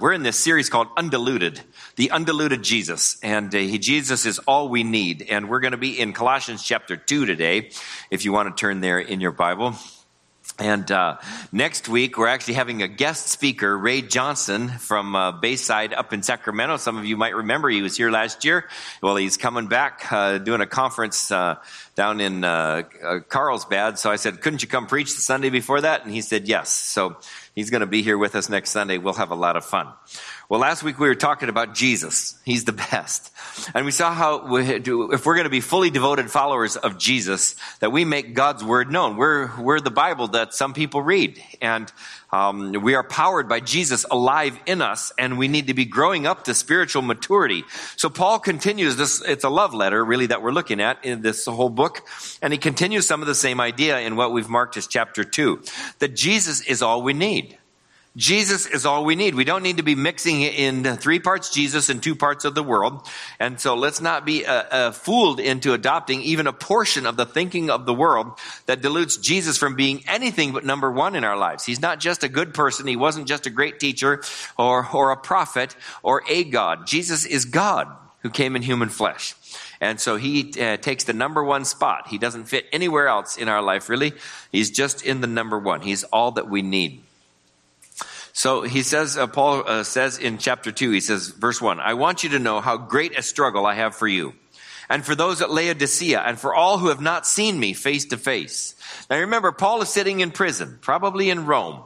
We're in this series called Undiluted, the undiluted Jesus. And uh, he, Jesus is all we need. And we're going to be in Colossians chapter 2 today, if you want to turn there in your Bible. And uh, next week, we're actually having a guest speaker, Ray Johnson from uh, Bayside up in Sacramento. Some of you might remember he was here last year. Well, he's coming back uh, doing a conference uh, down in uh, uh, Carlsbad. So I said, couldn't you come preach the Sunday before that? And he said, yes. So he's going to be here with us next Sunday. We'll have a lot of fun. Well, last week we were talking about Jesus. He's the best. And we saw how we do, if we're going to be fully devoted followers of Jesus, that we make God's word known. We're, we're the Bible that some people read. And um, we are powered by Jesus alive in us, and we need to be growing up to spiritual maturity. So Paul continues this, it's a love letter, really, that we're looking at in this whole book. And he continues some of the same idea in what we've marked as chapter two. That Jesus is all we need. Jesus is all we need. We don't need to be mixing in three parts Jesus and two parts of the world. And so let's not be uh, uh, fooled into adopting even a portion of the thinking of the world that dilutes Jesus from being anything but number one in our lives. He's not just a good person. He wasn't just a great teacher or, or a prophet or a God. Jesus is God who came in human flesh. And so he uh, takes the number one spot. He doesn't fit anywhere else in our life, really. He's just in the number one. He's all that we need. So he says, uh, Paul uh, says in chapter 2, he says, verse 1, I want you to know how great a struggle I have for you, and for those at Laodicea, and for all who have not seen me face to face. Now remember, Paul is sitting in prison, probably in Rome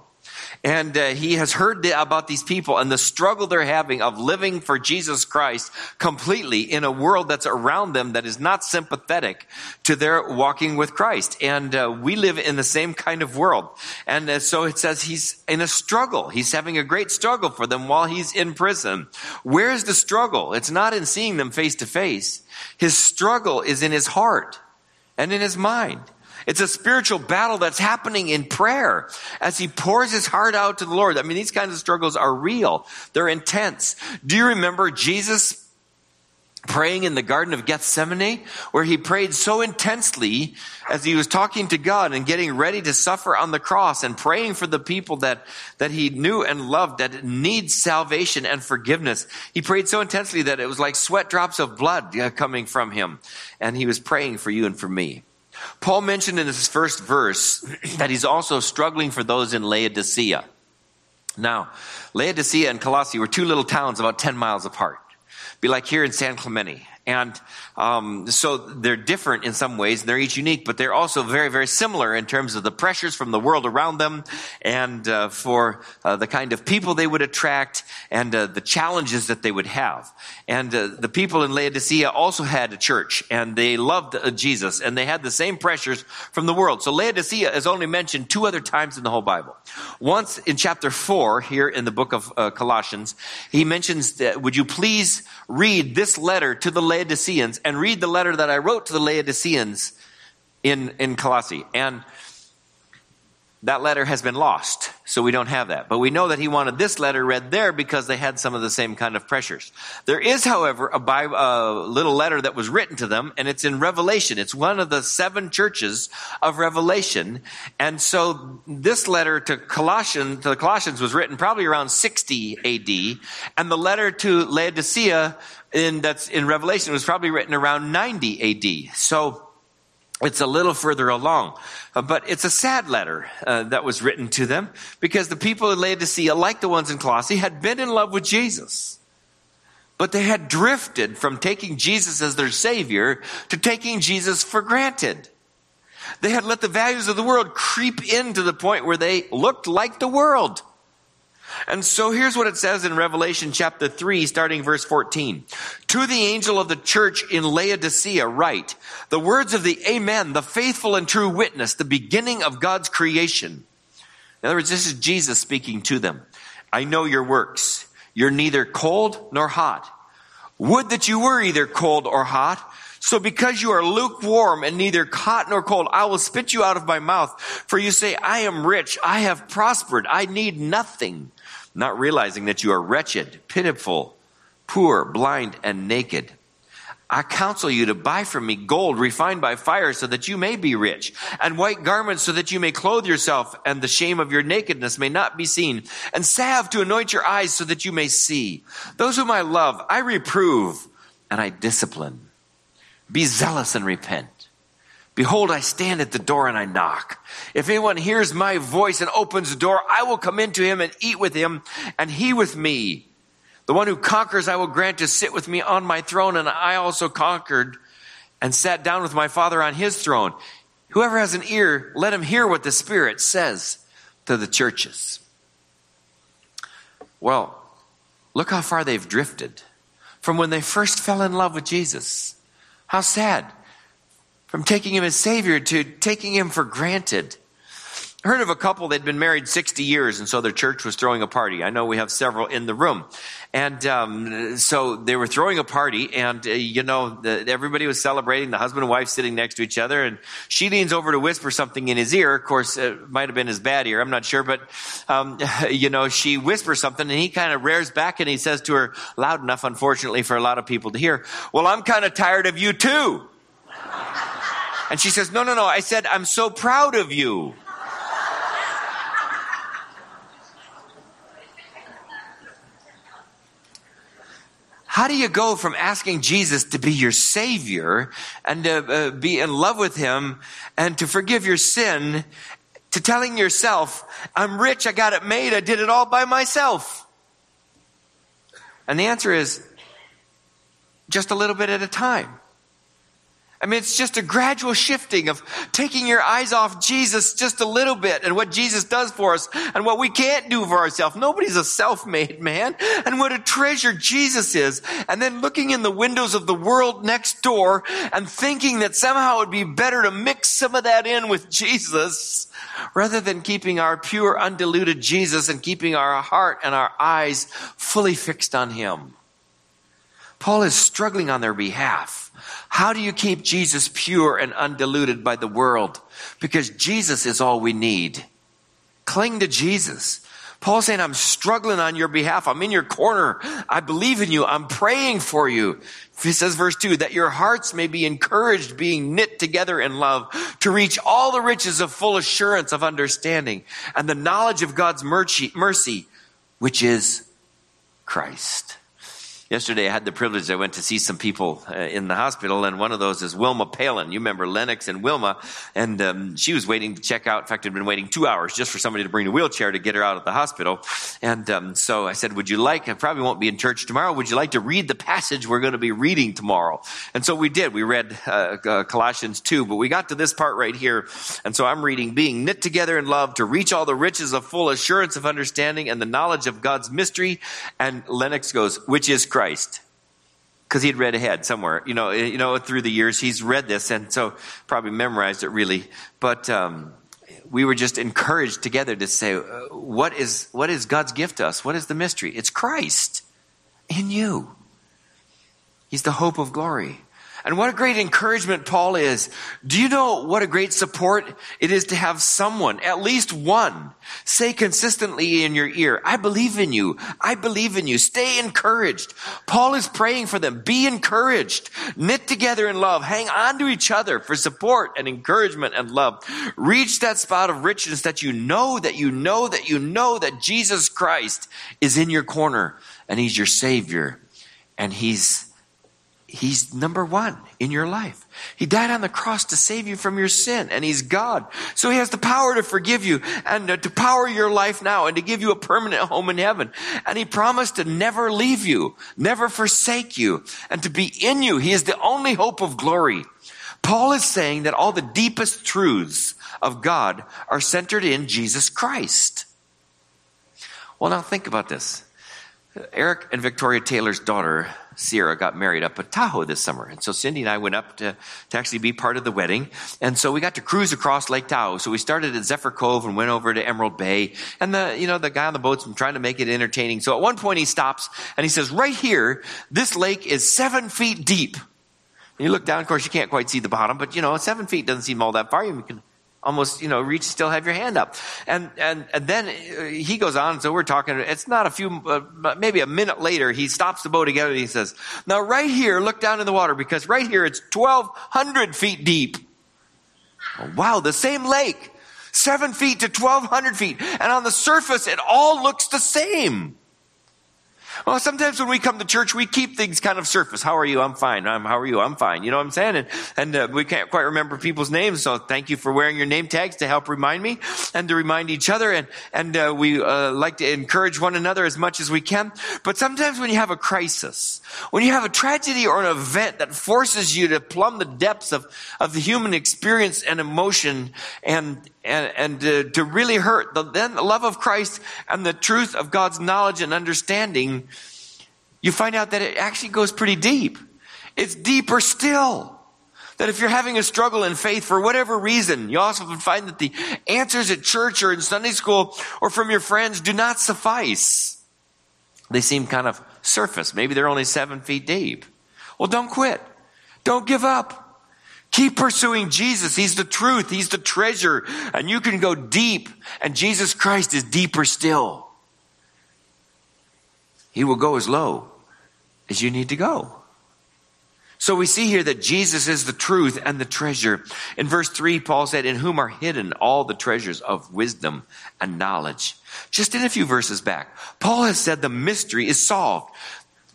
and uh, he has heard the, about these people and the struggle they're having of living for Jesus Christ completely in a world that's around them that is not sympathetic to their walking with Christ. And uh, we live in the same kind of world. And uh, so it says he's in a struggle. He's having a great struggle for them while he's in prison. Where's the struggle? It's not in seeing them face to face. His struggle is in his heart and in his mind. It's a spiritual battle that's happening in prayer as he pours his heart out to the Lord. I mean, these kinds of struggles are real. They're intense. Do you remember Jesus praying in the Garden of Gethsemane, where he prayed so intensely as he was talking to God and getting ready to suffer on the cross and praying for the people that, that he knew and loved that need salvation and forgiveness. He prayed so intensely that it was like sweat drops of blood uh, coming from him. And he was praying for you and for me. Paul mentioned in his first verse that he's also struggling for those in Laodicea. Now, Laodicea and Colossae were two little towns about 10 miles apart. Be like here in San Clemente. And um, so they're different in some ways. And they're each unique, but they're also very, very similar in terms of the pressures from the world around them and uh, for uh, the kind of people they would attract and uh, the challenges that they would have. And uh, the people in Laodicea also had a church and they loved uh, Jesus and they had the same pressures from the world. So Laodicea is only mentioned two other times in the whole Bible. Once in chapter four here in the book of uh, Colossians, he mentions that, would you please read this letter to the Laodiceans and read the letter that I wrote to the Laodiceans in, in Colossae. And that letter has been lost, so we don't have that. But we know that he wanted this letter read there because they had some of the same kind of pressures. There is, however, a, Bible, a little letter that was written to them, and it's in Revelation. It's one of the seven churches of Revelation. And so this letter to Colossians, to the Colossians was written probably around 60 AD, and the letter to Laodicea in, that's in Revelation was probably written around 90 AD. So it's a little further along. Uh, but it's a sad letter uh, that was written to them because the people in Laodicea, like the ones in Colossae, had been in love with Jesus. But they had drifted from taking Jesus as their Savior to taking Jesus for granted. They had let the values of the world creep in to the point where they looked like the world. And so here's what it says in Revelation chapter 3, starting verse 14. To the angel of the church in Laodicea, write the words of the Amen, the faithful and true witness, the beginning of God's creation. In other words, this is Jesus speaking to them. I know your works. You're neither cold nor hot. Would that you were either cold or hot. So because you are lukewarm and neither hot nor cold, I will spit you out of my mouth. For you say, I am rich. I have prospered. I need nothing not realizing that you are wretched, pitiful, poor, blind, and naked. I counsel you to buy from me gold refined by fire so that you may be rich, and white garments so that you may clothe yourself, and the shame of your nakedness may not be seen, and salve to anoint your eyes so that you may see. Those whom I love, I reprove, and I discipline. Be zealous and repent. Behold, I stand at the door and I knock. If anyone hears my voice and opens the door, I will come into him and eat with him, and he with me. The one who conquers, I will grant to sit with me on my throne, and I also conquered and sat down with my Father on his throne. Whoever has an ear, let him hear what the Spirit says to the churches. Well, look how far they've drifted from when they first fell in love with Jesus. How sad. From taking him as Savior to taking him for granted. I heard of a couple that had been married 60 years and so their church was throwing a party. I know we have several in the room. And um, so they were throwing a party and uh, you know the, everybody was celebrating the husband and wife sitting next to each other and she leans over to whisper something in his ear. Of course it might have been his bad ear i'm not sure but um, you know she whispers something and he kind of rears back and he says to her loud enough unfortunately for a lot of people to hear well i'm kind of tired of you too and she says no no no i said i'm so proud of you How do you go from asking Jesus to be your Savior and to uh, be in love with Him and to forgive your sin to telling yourself, I'm rich, I got it made, I did it all by myself? And the answer is just a little bit at a time. I mean, it's just a gradual shifting of taking your eyes off Jesus just a little bit and what Jesus does for us and what we can't do for ourselves. Nobody's a self-made man and what a treasure Jesus is. And then looking in the windows of the world next door and thinking that somehow it'd be better to mix some of that in with Jesus rather than keeping our pure, undiluted Jesus and keeping our heart and our eyes fully fixed on Him. Paul is struggling on their behalf. How do you keep Jesus pure and undiluted by the world? Because Jesus is all we need. Cling to Jesus. Paul's saying, I'm struggling on your behalf. I'm in your corner. I believe in you. I'm praying for you. He says, verse 2, that your hearts may be encouraged, being knit together in love, to reach all the riches of full assurance of understanding and the knowledge of God's mercy, mercy which is Christ. Yesterday, I had the privilege, I went to see some people uh, in the hospital, and one of those is Wilma Palin. You remember Lennox and Wilma, and um, she was waiting to check out. In fact, had been waiting two hours just for somebody to bring a wheelchair to get her out of the hospital. And um, so I said, Would you like, I probably won't be in church tomorrow, would you like to read the passage we're going to be reading tomorrow? And so we did. We read uh, uh, Colossians 2, but we got to this part right here. And so I'm reading, Being knit together in love to reach all the riches of full assurance of understanding and the knowledge of God's mystery. And Lennox goes, Which is Christ because he had read ahead somewhere. You know, you know, through the years he's read this, and so probably memorized it really. But um, we were just encouraged together to say, uh, what is what is God's gift to us? What is the mystery? It's Christ in you. He's the hope of glory. And what a great encouragement Paul is. Do you know what a great support it is to have someone, at least one, say consistently in your ear, I believe in you. I believe in you. Stay encouraged. Paul is praying for them. Be encouraged. Knit together in love. Hang on to each other for support and encouragement and love. Reach that spot of richness that you know, that you know, that you know that Jesus Christ is in your corner and he's your savior and he's He's number one in your life. He died on the cross to save you from your sin, and He's God. So He has the power to forgive you and uh, to power your life now and to give you a permanent home in heaven. And He promised to never leave you, never forsake you, and to be in you. He is the only hope of glory. Paul is saying that all the deepest truths of God are centered in Jesus Christ. Well, now think about this. Eric and Victoria Taylor's daughter Sierra got married up at Tahoe this summer. And so Cindy and I went up to, to actually be part of the wedding. And so we got to cruise across Lake Tahoe. So we started at Zephyr Cove and went over to Emerald Bay. And the, you know, the guy on the boat's trying to make it entertaining. So at one point he stops and he says, right here, this lake is seven feet deep. And you look down, of course, you can't quite see the bottom, but you know, seven feet doesn't seem all that far. You can almost, you know, reach, still have your hand up. And, and, and then he goes on. So we're talking, it's not a few, uh, maybe a minute later, he stops the boat again and he says, now right here, look down in the water because right here it's 1200 feet deep. Wow, the same lake, seven feet to 1200 feet. And on the surface, it all looks the same. Well, sometimes when we come to church, we keep things kind of surface. How are you? I'm fine. I'm, how are you? I'm fine. You know what I'm saying? And, and uh, we can't quite remember people's names. So thank you for wearing your name tags to help remind me and to remind each other. And, and uh, we uh, like to encourage one another as much as we can. But sometimes when you have a crisis, when you have a tragedy or an event that forces you to plumb the depths of, of the human experience and emotion and, and, and to, to really hurt, the, then the love of Christ and the truth of God's knowledge and understanding, you find out that it actually goes pretty deep. It's deeper still. That if you're having a struggle in faith for whatever reason, you also find that the answers at church or in Sunday school or from your friends do not suffice. They seem kind of surface. Maybe they're only seven feet deep. Well, don't quit. Don't give up. Keep pursuing Jesus. He's the truth. He's the treasure. And you can go deep. And Jesus Christ is deeper still. He will go as low as you need to go. So we see here that Jesus is the truth and the treasure. In verse 3, Paul said, In whom are hidden all the treasures of wisdom and knowledge. Just in a few verses back, Paul has said the mystery is solved.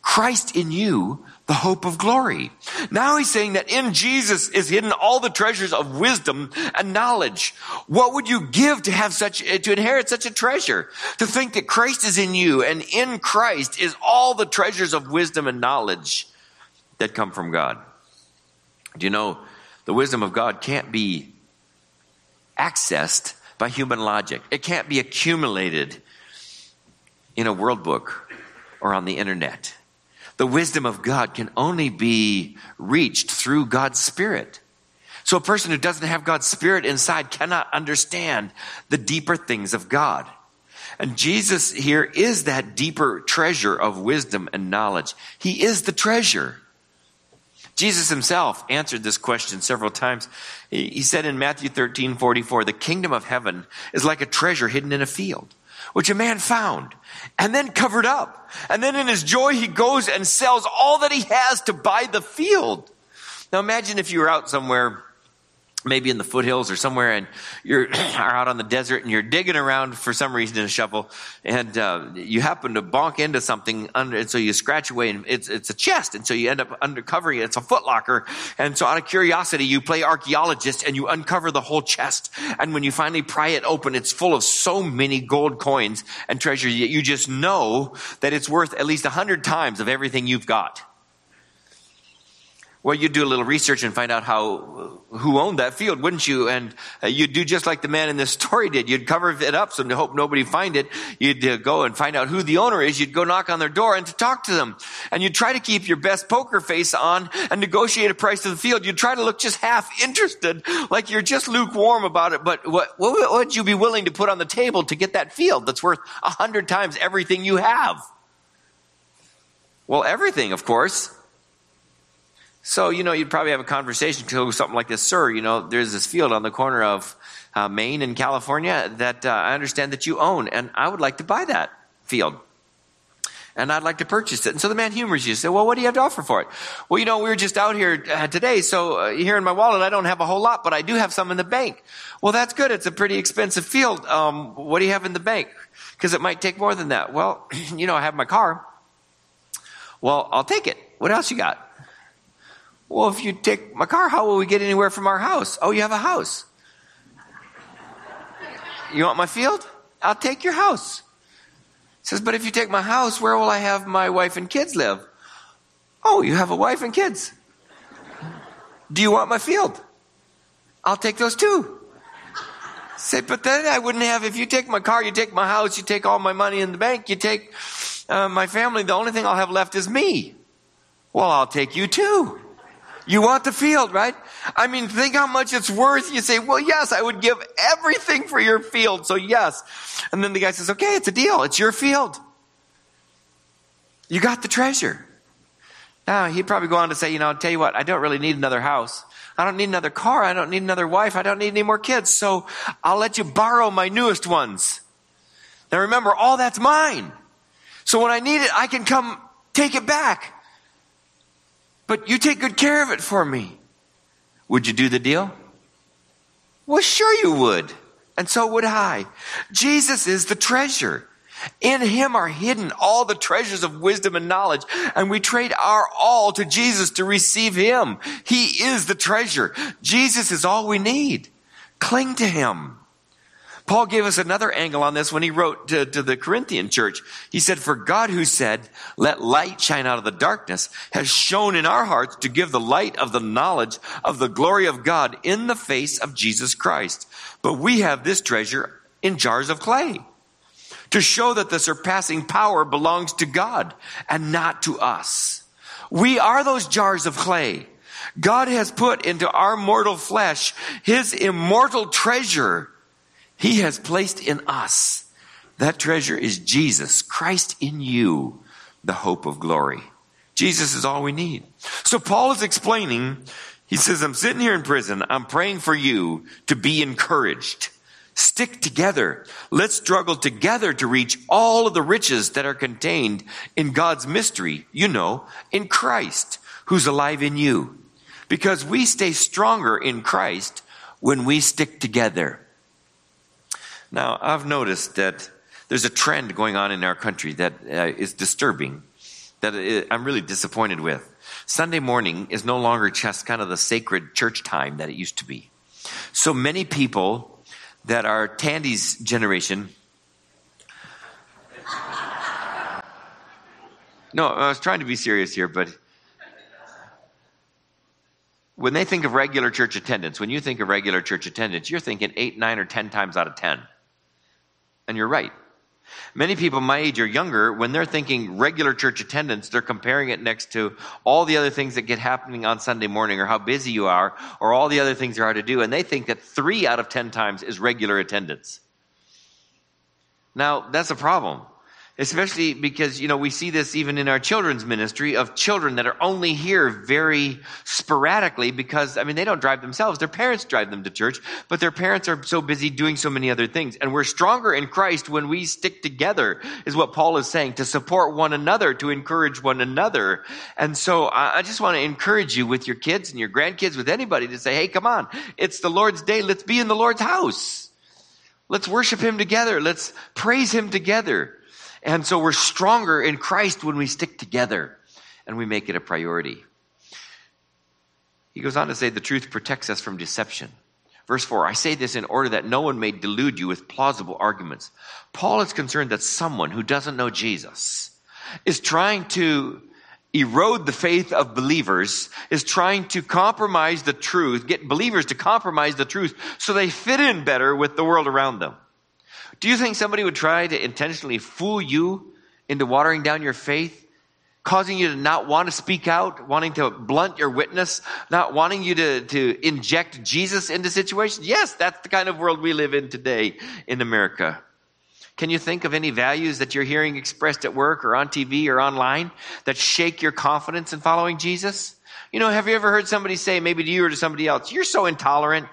Christ in you, the hope of glory. Now he's saying that in Jesus is hidden all the treasures of wisdom and knowledge. What would you give to have such, to inherit such a treasure? To think that Christ is in you and in Christ is all the treasures of wisdom and knowledge that come from God. Do you know the wisdom of God can't be accessed by human logic? It can't be accumulated in a world book or on the internet the wisdom of God can only be reached through God's Spirit. So a person who doesn't have God's Spirit inside cannot understand the deeper things of God. And Jesus here is that deeper treasure of wisdom and knowledge. He is the treasure. Jesus himself answered this question several times. He said in Matthew 13, 44, the kingdom of heaven is like a treasure hidden in a field which a man found and then covered up. And then in his joy, he goes and sells all that he has to buy the field. Now imagine if you were out somewhere maybe in the foothills or somewhere and you're are out on the desert and you're digging around for some reason in a shovel and uh, you happen to bonk into something under and so you scratch away and it's it's a chest and so you end up uncovering it it's a footlocker and so out of curiosity you play archaeologist and you uncover the whole chest and when you finally pry it open it's full of so many gold coins and treasure that you just know that it's worth at least a hundred times of everything you've got well, you'd do a little research and find out how, who owned that field, wouldn't you? And uh, you'd do just like the man in this story did. You'd cover it up so to hope nobody find it. You'd uh, go and find out who the owner is. You'd go knock on their door and to talk to them. And you'd try to keep your best poker face on and negotiate a price of the field. You'd try to look just half interested, like you're just lukewarm about it. But what, what would you be willing to put on the table to get that field that's worth a hundred times everything you have? Well, everything, of course. So, you know, you'd probably have a conversation, to something like this, sir, you know, there's this field on the corner of uh, Main and California that uh, I understand that you own, and I would like to buy that field. And I'd like to purchase it. And so the man humors you. Say, well, what do you have to offer for it? Well, you know, we were just out here uh, today, so uh, here in my wallet, I don't have a whole lot, but I do have some in the bank. Well, that's good. It's a pretty expensive field. Um, what do you have in the bank? Because it might take more than that. Well, you know, I have my car. Well, I'll take it. What else you got? Well, if you take my car, how will we get anywhere from our house? Oh, you have a house. You want my field? I'll take your house. He says, but if you take my house, where will I have my wife and kids live? Oh, you have a wife and kids. Do you want my field? I'll take those too. Say, but then I wouldn't have, if you take my car, you take my house, you take all my money in the bank, you take uh, my family, the only thing I'll have left is me. Well, I'll take you too. You want the field, right? I mean, think how much it's worth. You say, well, yes, I would give everything for your field. So yes. And then the guy says, okay, it's a deal. It's your field. You got the treasure. Now, he'd probably go on to say, you know, I'll tell you what, I don't really need another house. I don't need another car. I don't need another wife. I don't need any more kids. So I'll let you borrow my newest ones. Now remember, all that's mine. So when I need it, I can come take it back. But you take good care of it for me. Would you do the deal? Well, sure you would. And so would I. Jesus is the treasure. In him are hidden all the treasures of wisdom and knowledge, and we trade our all to Jesus to receive him. He is the treasure. Jesus is all we need. Cling to him. Paul gave us another angle on this when he wrote to, to, the Corinthian church. He said, For God who said, Let light shine out of the darkness, has shown in our hearts to give the light of the knowledge of the glory of God in the face of Jesus Christ. But we have this treasure in jars of clay to show that the surpassing power belongs to God and not to us. We are those jars of clay. God has put into our mortal flesh his immortal treasure he has placed in us. That treasure is Jesus, Christ in you, the hope of glory. Jesus is all we need. So Paul is explaining, he says, I'm sitting here in prison. I'm praying for you to be encouraged. Stick together. Let's struggle together to reach all of the riches that are contained in God's mystery, you know, in Christ, who's alive in you. Because we stay stronger in Christ when we stick together. Now, I've noticed that there's a trend going on in our country that uh, is disturbing, that I'm really disappointed with. Sunday morning is no longer just kind of the sacred church time that it used to be. So many people that are Tandy's generation. No, I was trying to be serious here, but when they think of regular church attendance, when you think of regular church attendance, you're thinking eight, nine, or ten times out of ten. And you're right. Many people my age or younger, when they're thinking regular church attendance, they're comparing it next to all the other things that get happening on Sunday morning or how busy you are or all the other things there are to do. And they think that three out of ten times is regular attendance. Now, that's a problem especially because, you know, we see this even in our children's ministry of children that are only here very sporadically because, I mean, they don't drive themselves. Their parents drive them to church, but their parents are so busy doing so many other things. And we're stronger in Christ when we stick together, is what Paul is saying, to support one another, to encourage one another. And so I just want to encourage you with your kids and your grandkids, with anybody to say, hey, come on, it's the Lord's day. Let's be in the Lord's house. Let's worship Him together. Let's praise Him together. And so we're stronger in Christ when we stick together and we make it a priority. He goes on to say the truth protects us from deception. Verse 4 I say this in order that no one may delude you with plausible arguments. Paul is concerned that someone who doesn't know Jesus is trying to erode the faith of believers, is trying to compromise the truth, get believers to compromise the truth so they fit in better with the world around them. Do you think somebody would try to intentionally fool you into watering down your faith? Causing you to not want to speak out, wanting to blunt your witness, not wanting you to, to inject Jesus into situations? Yes, that's the kind of world we live in today in America. Can you think of any values that you're hearing expressed at work or on TV or online that shake your confidence in following Jesus? You know, have you ever heard somebody say, maybe to you or to somebody else, you're so intolerant,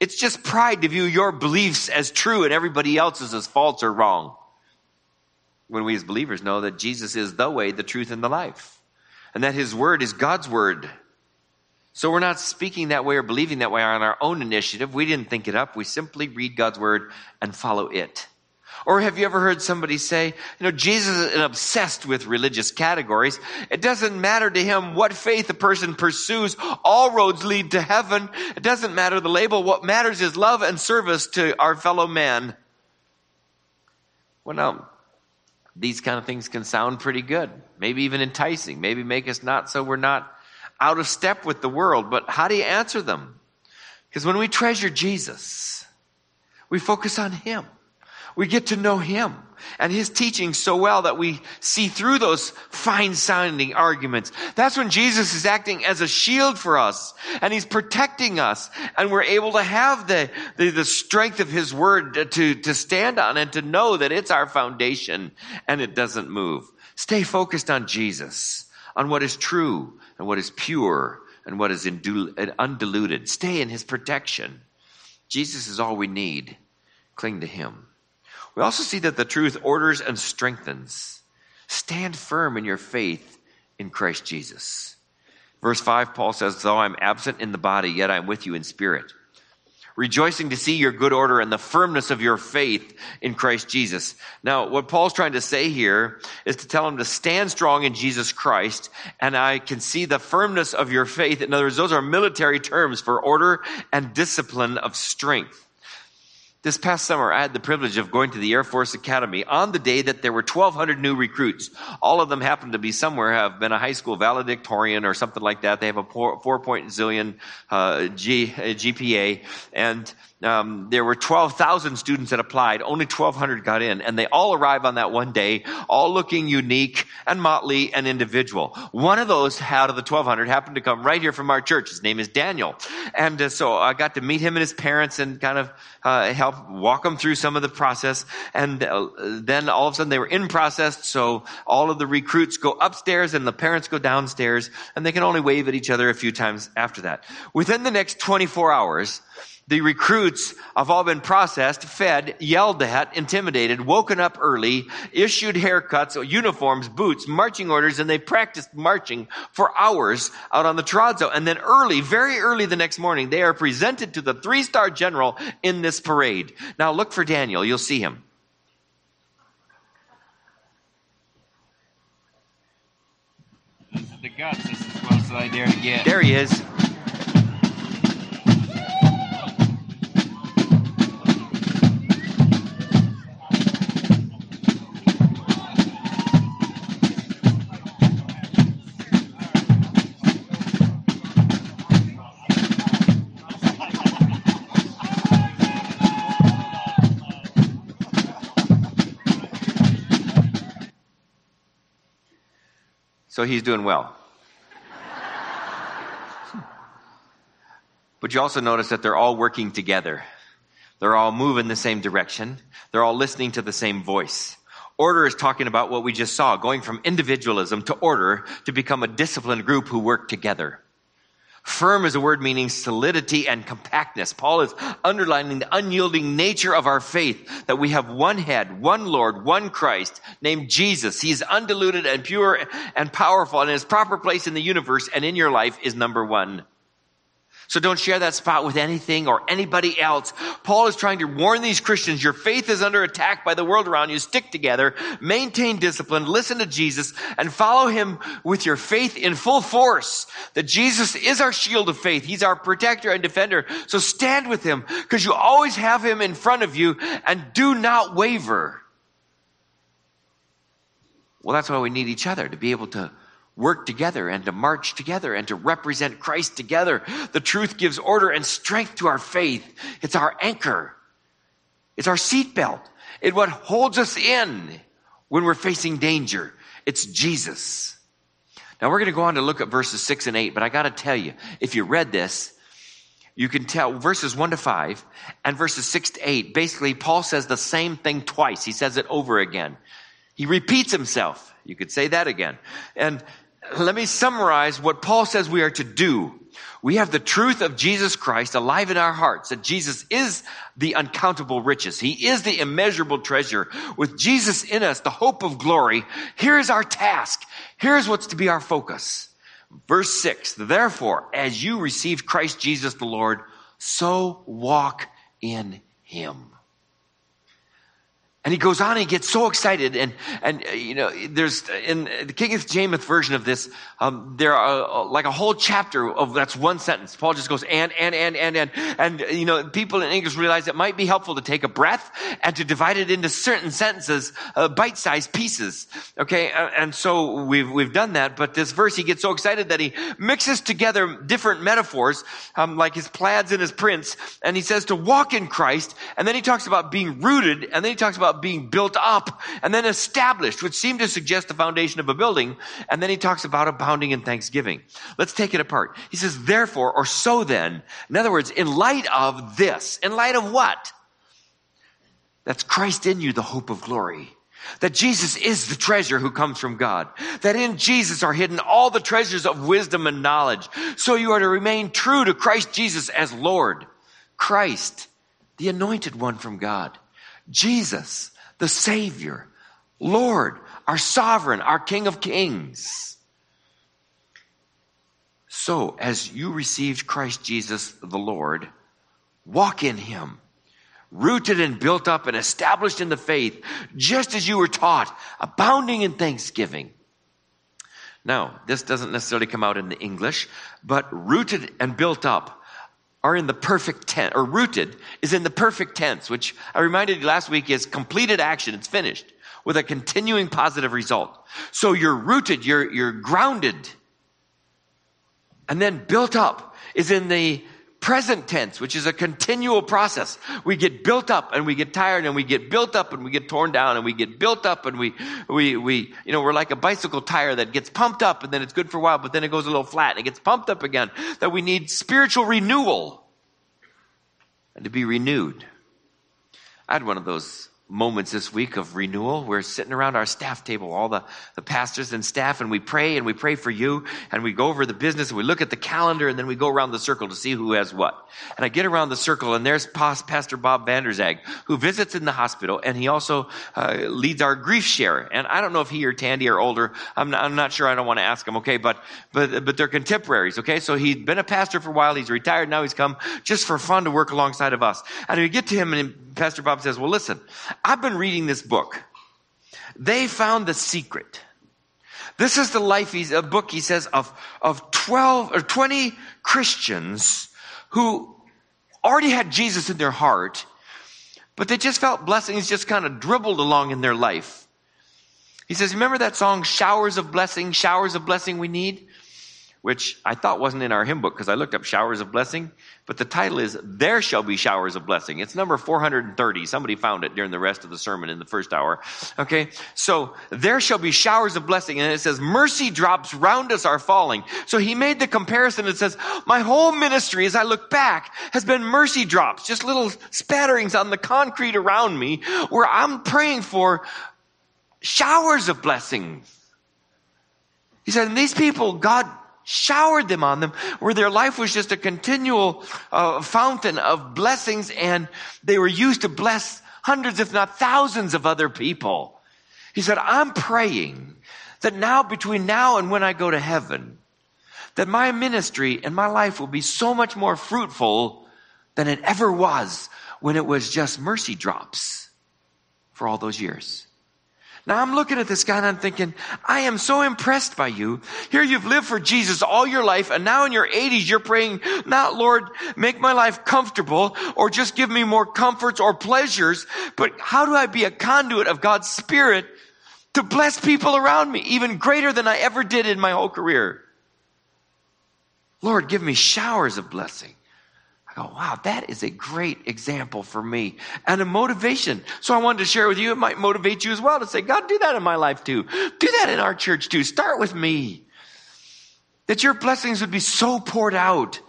it's just pride to view your beliefs as true and everybody else's as false or wrong. When we as believers know that Jesus is the way, the truth, and the life, and that his word is God's word. So we're not speaking that way or believing that way on our own initiative. We didn't think it up. We simply read God's word and follow it. Or have you ever heard somebody say, you know, Jesus is obsessed with religious categories. It doesn't matter to him what faith a person pursues. All roads lead to heaven. It doesn't matter the label. What matters is love and service to our fellow man. Well, now, these kind of things can sound pretty good, maybe even enticing, maybe make us not so we're not out of step with the world. But how do you answer them? Because when we treasure Jesus, we focus on Him. We get to know Him and His teaching so well that we see through those fine sounding arguments. That's when Jesus is acting as a shield for us and He's protecting us and we're able to have the, the, the strength of His Word to, to stand on and to know that it's our foundation and it doesn't move. Stay focused on Jesus, on what is true and what is pure and what is undiluted. Stay in his protection. Jesus is all we need. Cling to him. We also see that the truth orders and strengthens. Stand firm in your faith in Christ Jesus. Verse 5, Paul says, Though I'm absent in the body, yet I'm with you in spirit rejoicing to see your good order and the firmness of your faith in Christ Jesus. Now, what Paul's trying to say here is to tell him to stand strong in Jesus Christ, and I can see the firmness of your faith. In other words, those are military terms for order and discipline of strength. This past summer, I had the privilege of going to the Air Force Academy on the day that there were 1,200 new recruits. All of them happened to be somewhere, have been a high school valedictorian or something like that. They have a four point zillion uh, G, uh, GPA. And um, there were 12,000 students that applied. Only 1,200 got in. And they all arrived on that one day, all looking unique and motley and individual. One of those out of the 1,200 happened to come right here from our church. His name is Daniel. And uh, so I got to meet him and his parents and kind of uh, help walk them through some of the process. And uh, then all of a sudden they were in process. So all of the recruits go upstairs and the parents go downstairs and they can only wave at each other a few times after that. Within the next 24 hours, the recruits have all been processed, fed, yelled at, intimidated, woken up early, issued haircuts, uniforms, boots, marching orders, and they practiced marching for hours out on the Terrazzo. And then early, very early the next morning, they are presented to the three-star general in this parade. Now look for Daniel. You'll see him. The guts this is as close as I dare to get. There he is. So he's doing well. but you also notice that they're all working together. They're all moving the same direction. They're all listening to the same voice. Order is talking about what we just saw, going from individualism to order to become a disciplined group who work together. Firm is a word meaning solidity and compactness. Paul is underlining the unyielding nature of our faith, that we have one head, one Lord, one Christ, named Jesus. He is undiluted and pure and powerful, and his proper place in the universe and in your life is number one. So don't share that spot with anything or anybody else. Paul is trying to warn these Christians, your faith is under attack by the world around you. Stick together, maintain discipline, listen to Jesus, and follow him with your faith in full force. That Jesus is our shield of faith. He's our protector and defender. So stand with him because you always have him in front of you and do not waver. Well, that's why we need each other to be able to work together and to march together and to represent Christ together. The truth gives order and strength to our faith. It's our anchor. It's our seatbelt. It's what holds us in when we're facing danger. It's Jesus. Now we're going to go on to look at verses six and eight, but I got to tell you, if you read this, you can tell verses one to five and verses six to eight. Basically, Paul says the same thing twice. He says it over again. He repeats himself. You could say that again. And let me summarize what Paul says we are to do. We have the truth of Jesus Christ alive in our hearts, that Jesus is the uncountable riches. He is the immeasurable treasure. With Jesus in us, the hope of glory, here's our task. Here's what's to be our focus. Verse 6 Therefore, as you received Christ Jesus the Lord, so walk in him. And he goes on and he gets so excited. And, and, uh, you know, there's, in the King James version of this, um, there are uh, like a whole chapter of that's one sentence. Paul just goes, and, and, and, and, and. And, you know, people in English realize it might be helpful to take a breath and to divide it into certain sentences, uh, bite-sized pieces. Okay. And so we've, we've done that. But this verse, he gets so excited that he mixes together different metaphors, um, like his plaids and his prints. And he says to walk in Christ. And then he talks about being rooted. And then he talks about about being built up and then established, which seemed to suggest the foundation of a building. And then he talks about abounding in thanksgiving. Let's take it apart. He says, therefore, or so then. In other words, in light of this, in light of what? That's Christ in you, the hope of glory. That Jesus is the treasure who comes from God. That in Jesus are hidden all the treasures of wisdom and knowledge. So you are to remain true to Christ Jesus as Lord. Christ, the anointed one from God. Jesus, the Savior. Lord, our sovereign, our King of kings. So, as you received Christ Jesus the Lord, walk in him, rooted and built up and established in the faith, just as you were taught, abounding in thanksgiving. Now, this doesn't necessarily come out in the English, but rooted and built up are in the perfect tense, or rooted is in the perfect tense, which I reminded you last week is completed action. It's finished with a continuing positive result. So you're rooted, you're, you're grounded. And then built up is in the present tense, which is a continual process. We get built up and we get tired and we get built up and we get torn down and we get built up and we, we, we, you know, we're like a bicycle tire that gets pumped up and then it's good for a while, but then it goes a little flat and it gets pumped up again. That we need spiritual renewal and to be renewed. I had one of those moments this week of renewal. We're sitting around our staff table, all the, the pastors and staff, and we pray and we pray for you and we go over the business and we look at the calendar and then we go around the circle to see who has what. And I get around the circle and there's Pastor Bob Vanderzag who visits in the hospital and he also uh, leads our grief share. And I don't know if he or Tandy are older. I'm not, I'm not sure. I don't want to ask him. Okay. But, but, but they're contemporaries. Okay. So he's been a pastor for a while. He's retired. Now he's come just for fun to work alongside of us. And we get to him and Pastor Bob says, well, listen, I've been reading this book. They found the secret. This is the life, he's, a book, he says, of, of 12 or 20 Christians who already had Jesus in their heart, but they just felt blessings just kind of dribbled along in their life. He says, remember that song, Showers of Blessing, Showers of Blessing We Need? Which I thought wasn't in our hymn book because I looked up Showers of Blessing. But the title is There Shall Be Showers of Blessing. It's number 430. Somebody found it during the rest of the sermon in the first hour. Okay. So there shall be showers of blessing. And it says mercy drops round us are falling. So he made the comparison. It says my whole ministry as I look back has been mercy drops, just little spatterings on the concrete around me where I'm praying for showers of blessings. He said, and these people, God showered them on them, where their life was just a continual uh, fountain of blessings, and they were used to bless hundreds, if not thousands, of other people. He said, I'm praying that now, between now and when I go to heaven, that my ministry and my life will be so much more fruitful than it ever was when it was just mercy drops for all those years. Now I'm looking at this guy and I'm thinking, I am so impressed by you. Here you've lived for Jesus all your life and now in your 80s you're praying, not Lord, make my life comfortable or just give me more comforts or pleasures, but how do I be a conduit of God's Spirit to bless people around me even greater than I ever did in my whole career? Lord, give me showers of blessing. I go, wow, that is a great example for me and a motivation. So I wanted to share with you. It might motivate you as well to say, God, do that in my life too. Do that in our church too. Start with me. That your blessings would be so poured out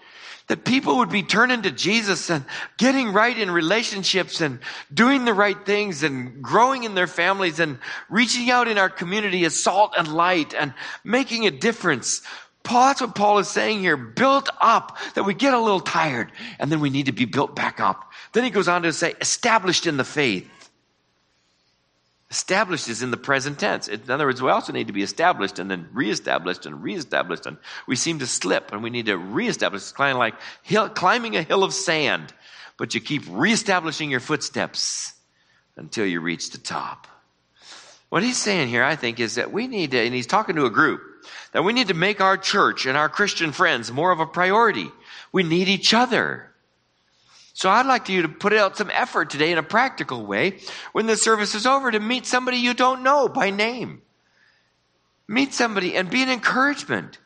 that people would be turning to Jesus and getting right in relationships and doing the right things and growing in their families and reaching out in our community as salt and light and making a difference Paul, that's what Paul is saying here. Built up, that we get a little tired, and then we need to be built back up. Then he goes on to say, established in the faith. Established is in the present tense. In other words, we also need to be established and then reestablished and reestablished. And we seem to slip and we need to reestablish. It's kind of like hill, climbing a hill of sand, but you keep reestablishing your footsteps until you reach the top. What he's saying here, I think, is that we need to, and he's talking to a group that we need to make our church and our Christian friends more of a priority. We need each other. So I'd like you to put out some effort today in a practical way when the service is over to meet somebody you don't know by name. Meet somebody and be an encouragement.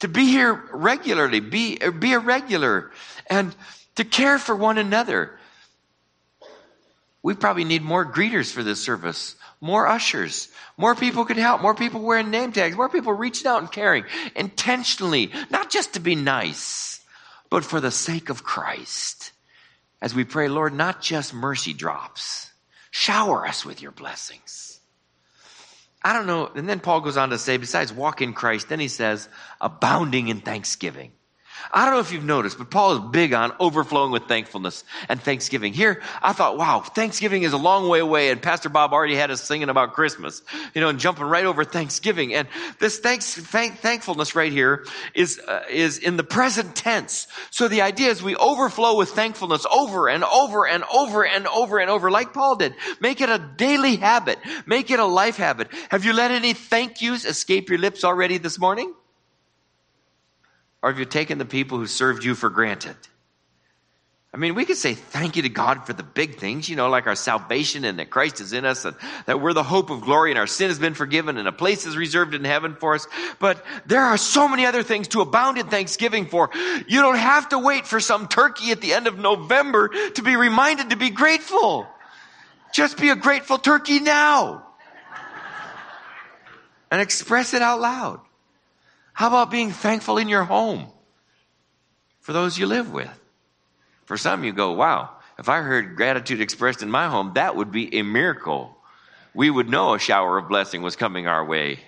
To be here regularly, be, be a regular, and to care for one another. We probably need more greeters for this service more ushers, more people can help, more people wearing name tags, more people reaching out and caring intentionally, not just to be nice, but for the sake of Christ. As we pray, Lord, not just mercy drops, shower us with your blessings. I don't know. And then Paul goes on to say, besides walk in Christ, then he says, abounding in thanksgiving. I don't know if you've noticed, but Paul is big on overflowing with thankfulness and thanksgiving. Here, I thought, wow, Thanksgiving is a long way away, and Pastor Bob already had us singing about Christmas, you know, and jumping right over Thanksgiving. And this thanks, thank, thankfulness right here is, uh, is in the present tense. So the idea is we overflow with thankfulness over and over and over and over and over, like Paul did. Make it a daily habit. Make it a life habit. Have you let any thank yous escape your lips already this morning? Or have you taken the people who served you for granted? I mean, we could say thank you to God for the big things, you know, like our salvation and that Christ is in us and that we're the hope of glory and our sin has been forgiven and a place is reserved in heaven for us. But there are so many other things to abound in thanksgiving for. You don't have to wait for some turkey at the end of November to be reminded to be grateful. Just be a grateful turkey now and express it out loud. How about being thankful in your home for those you live with? For some, you go, wow, if I heard gratitude expressed in my home, that would be a miracle. We would know a shower of blessing was coming our way.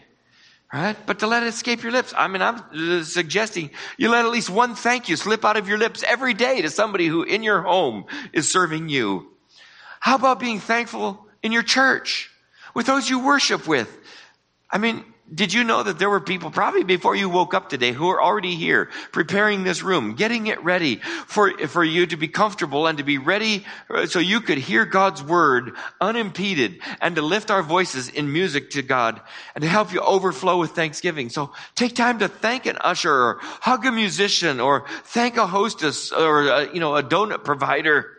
Right? But to let it escape your lips. I mean, I'm suggesting you let at least one thank you slip out of your lips every day to somebody who in your home is serving you. How about being thankful in your church with those you worship with? I mean, did you know that there were people probably before you woke up today who are already here preparing this room, getting it ready for, for you to be comfortable and to be ready uh, so you could hear God's word unimpeded and to lift our voices in music to God and to help you overflow with thanksgiving. So take time to thank an usher or hug a musician or thank a hostess or, a, uh, you know, a donut provider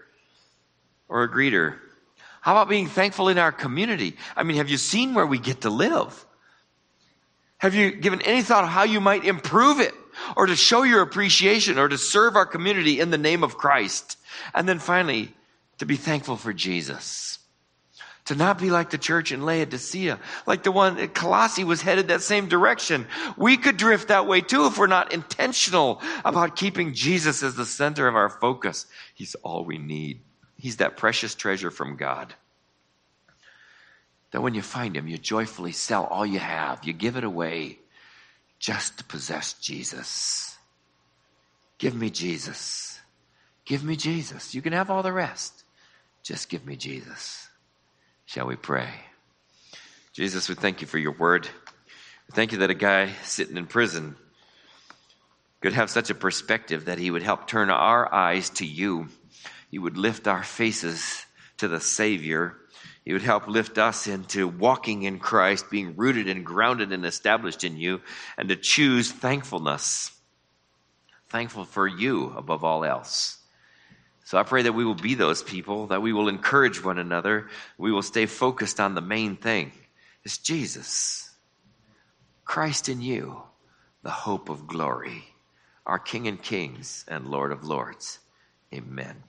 or a greeter. How about being thankful in our community? I mean, have you seen where we get to live? Have you given any thought of how you might improve it or to show your appreciation or to serve our community in the name of Christ? And then finally, to be thankful for Jesus. To not be like the church in Laodicea, like the one at Colossae was headed that same direction. We could drift that way too if we're not intentional about keeping Jesus as the center of our focus. He's all we need. He's that precious treasure from God that when you find him, you joyfully sell all you have, you give it away just to possess Jesus. Give me Jesus. Give me Jesus. You can have all the rest. Just give me Jesus. Shall we pray? Jesus, we thank you for your word. We thank you that a guy sitting in prison could have such a perspective that he would help turn our eyes to you. He would lift our faces to the Savior he would help lift us into walking in Christ, being rooted and grounded and established in you, and to choose thankfulness. Thankful for you above all else. So I pray that we will be those people, that we will encourage one another, we will stay focused on the main thing. It's Jesus, Christ in you, the hope of glory, our King and Kings and Lord of Lords. Amen.